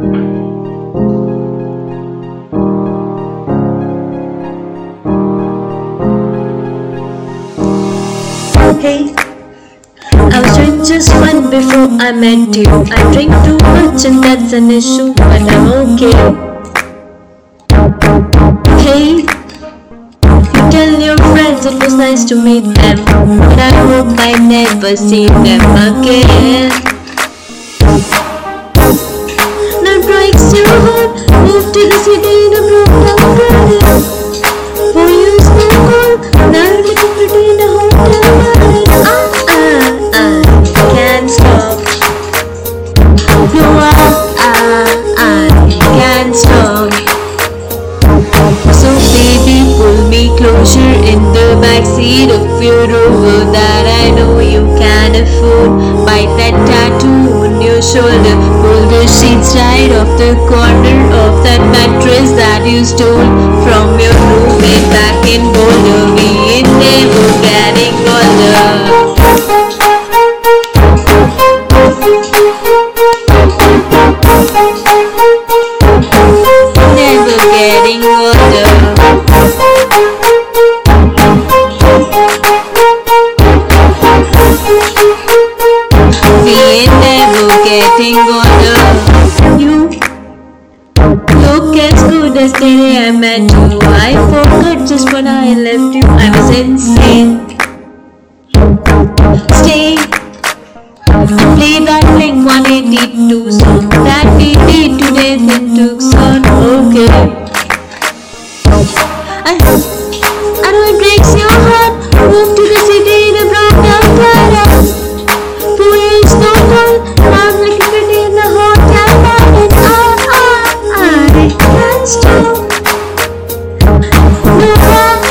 Hey, I was doing just fine before I met you. I drink too much and that's an issue, but I'm okay. Hey, you tell your friends it was nice to meet them, but I hope I never see them again. Closer in the backseat of your Rover that I know you can afford. Bite that tattoo on your shoulder. The sheets right off the corner of that mattress that you stole from your roommate back in Boulder. We ain't never getting older. Never getting older. We ain't never getting older. Look as good as the day I met you. I forgot just when I left you. I was insane. Stay play that Oh.